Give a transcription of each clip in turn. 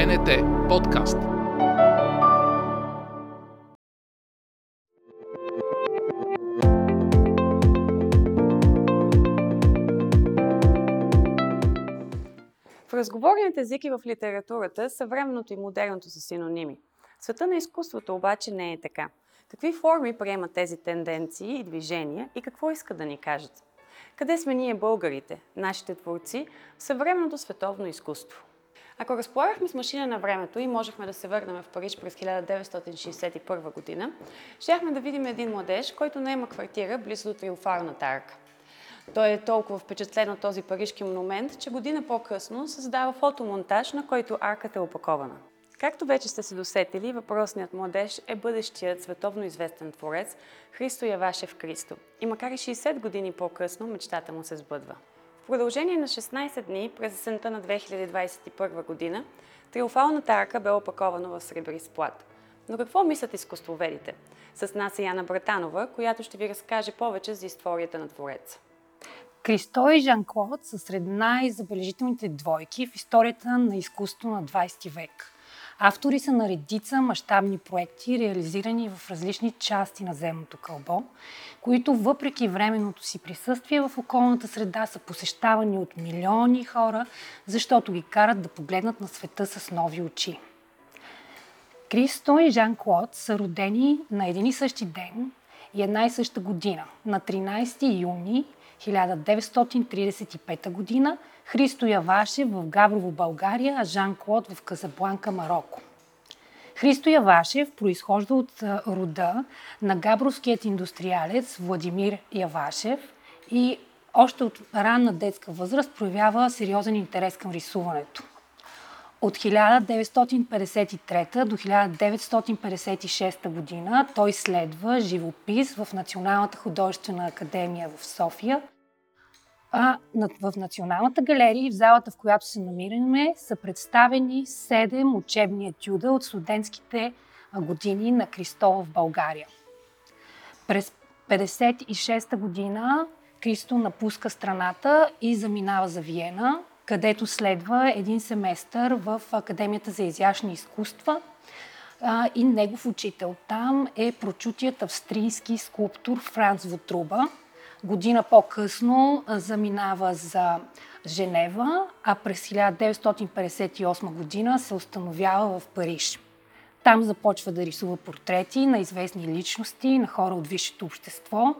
БНТ подкаст. В разговорните езики в литературата съвременното и модерното са синоними. Света на изкуството обаче не е така. Какви форми приемат тези тенденции и движения и какво искат да ни кажат? Къде сме ние българите, нашите творци, в съвременното световно изкуство? Ако разполагахме с машина на времето и можехме да се върнем в Париж през 1961 година, щяхме да видим един младеж, който наема квартира близо до Триумфалната арка. Той е толкова впечатлен от този парижки монумент, че година по-късно създава фотомонтаж, на който арката е опакована. Както вече сте се досетили, въпросният младеж е бъдещият световно известен творец Христо Явашев Кристо. И макар и 60 години по-късно, мечтата му се сбъдва. В продължение на 16 дни през есента на 2021 година, триумфалната арка бе опакована в сребрист плат. Но какво мислят изкуствоведите? С нас е Яна Братанова, която ще ви разкаже повече за историята на твореца. Кристо и Жан-Клод са сред най-забележителните двойки в историята на изкуство на 20 век. Автори са на редица мащабни проекти, реализирани в различни части на земното кълбо, които въпреки временното си присъствие в околната среда са посещавани от милиони хора, защото ги карат да погледнат на света с нови очи. Кристо и Жан-Клод са родени на един и същи ден и една и съща година, на 13 юни 1935 година, Христо Явашев в Габрово, България, а Жан-Клод в Казабланка, Марокко. Христо Явашев произхожда от рода на габровският индустриалец Владимир Явашев и още от ранна детска възраст проявява сериозен интерес към рисуването. От 1953 до 1956 година той следва живопис в Националната художествена академия в София. А в Националната галерия и в залата, в която се намираме, са представени 7 учебни етюда от студентските години на Кристо в България. През 1956 година Кристо напуска страната и заминава за Виена, където следва един семестър в Академията за изящни изкуства и негов учител там е прочутият австрийски скулптор Франц Вотруба. Година по-късно заминава за Женева, а през 1958 година се установява в Париж. Там започва да рисува портрети на известни личности, на хора от висшето общество,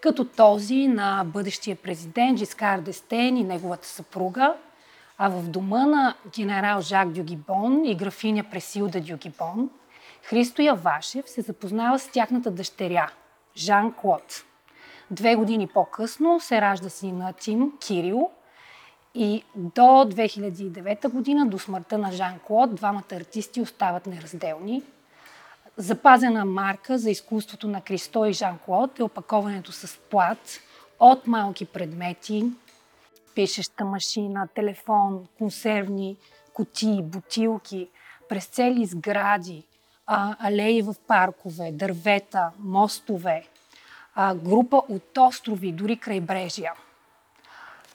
като този на бъдещия президент Джискар Дестен и неговата съпруга – а в дома на генерал Жак Дюгибон и графиня Пресилда Дюгибон, Христо Явашев се запознава с тяхната дъщеря, Жан Клод. Две години по-късно се ражда сина Тим Кирил и до 2009 година, до смъртта на Жан Клод, двамата артисти остават неразделни. Запазена марка за изкуството на Кристо и Жан Клод е опаковането с плат от малки предмети, пишеща машина, телефон, консервни кутии, бутилки, през цели сгради, алеи в паркове, дървета, мостове, група от острови, дори крайбрежия.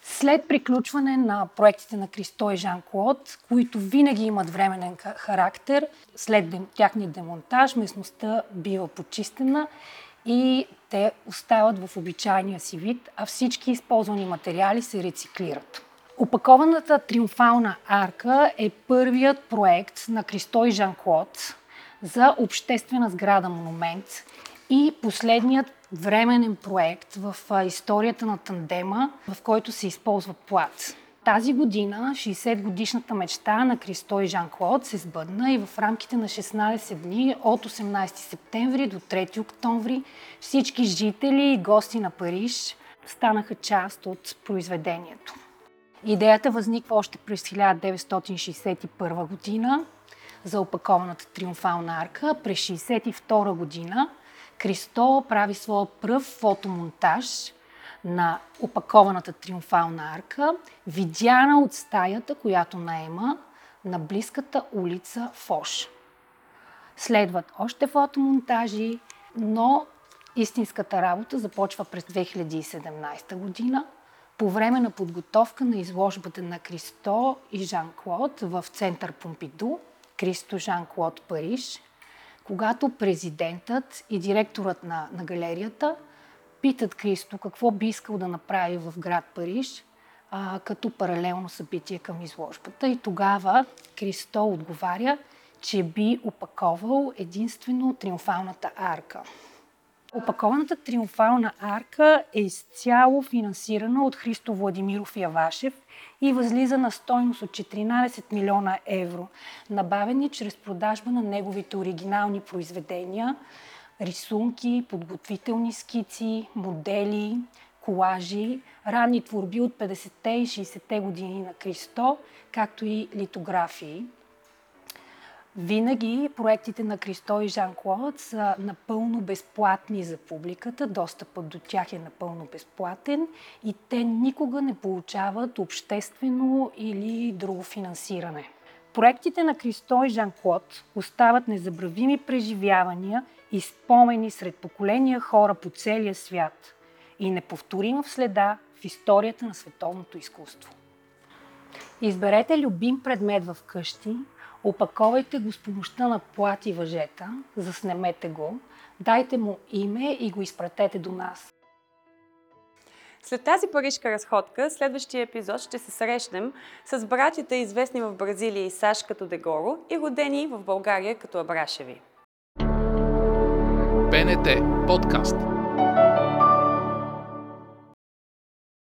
След приключване на проектите на Кристо и Жан-Клод, които винаги имат временен характер, след тяхния демонтаж местността бива почистена и те остават в обичайния си вид, а всички използвани материали се рециклират. Опакованата триумфална арка е първият проект на Кристо и Жан-Клод за обществена сграда монумент и последният временен проект в историята на тандема, в който се използва плат. Тази година 60-годишната мечта на Кристо и Жан-Клод се сбъдна и в рамките на 16 дни от 18 септември до 3 октомври всички жители и гости на Париж станаха част от произведението. Идеята възниква още през 1961 година за опакованата триумфална арка. През 1962 година Кристо прави своя пръв фотомонтаж на опакованата триумфална арка, видяна от стаята, която наема на близката улица Фош. Следват още фотомонтажи, но истинската работа започва през 2017 година, по време на подготовка на изложбата на Кристо и Жан-Клод в център Помпиду, Кристо Жан-Клод Париж, когато президентът и директорът на, на галерията питат Кристо какво би искал да направи в град Париж а, като паралелно събитие към изложбата. И тогава Кристо отговаря, че би опаковал единствено триумфалната арка. Опакованата триумфална арка е изцяло финансирана от Христо Владимиров Явашев и възлиза на стойност от 14 милиона евро, набавени чрез продажба на неговите оригинални произведения, рисунки, подготвителни скици, модели, колажи, ранни творби от 50-те и 60-те години на Кристо, както и литографии. Винаги проектите на Кристо и Жан-Клод са напълно безплатни за публиката, достъпът до тях е напълно безплатен и те никога не получават обществено или друго финансиране. Проектите на Кристо и Жан-Клод остават незабравими преживявания и спомени сред поколения хора по целия свят и неповторима в следа в историята на световното изкуство. Изберете любим предмет в къщи, опаковайте го с помощта на плати въжета, заснемете го, дайте му име и го изпратете до нас. След тази парижка разходка, следващия епизод ще се срещнем с братята, известни в Бразилия и САЩ като Дегоро и родени в България като Абрашеви. БНТ подкаст.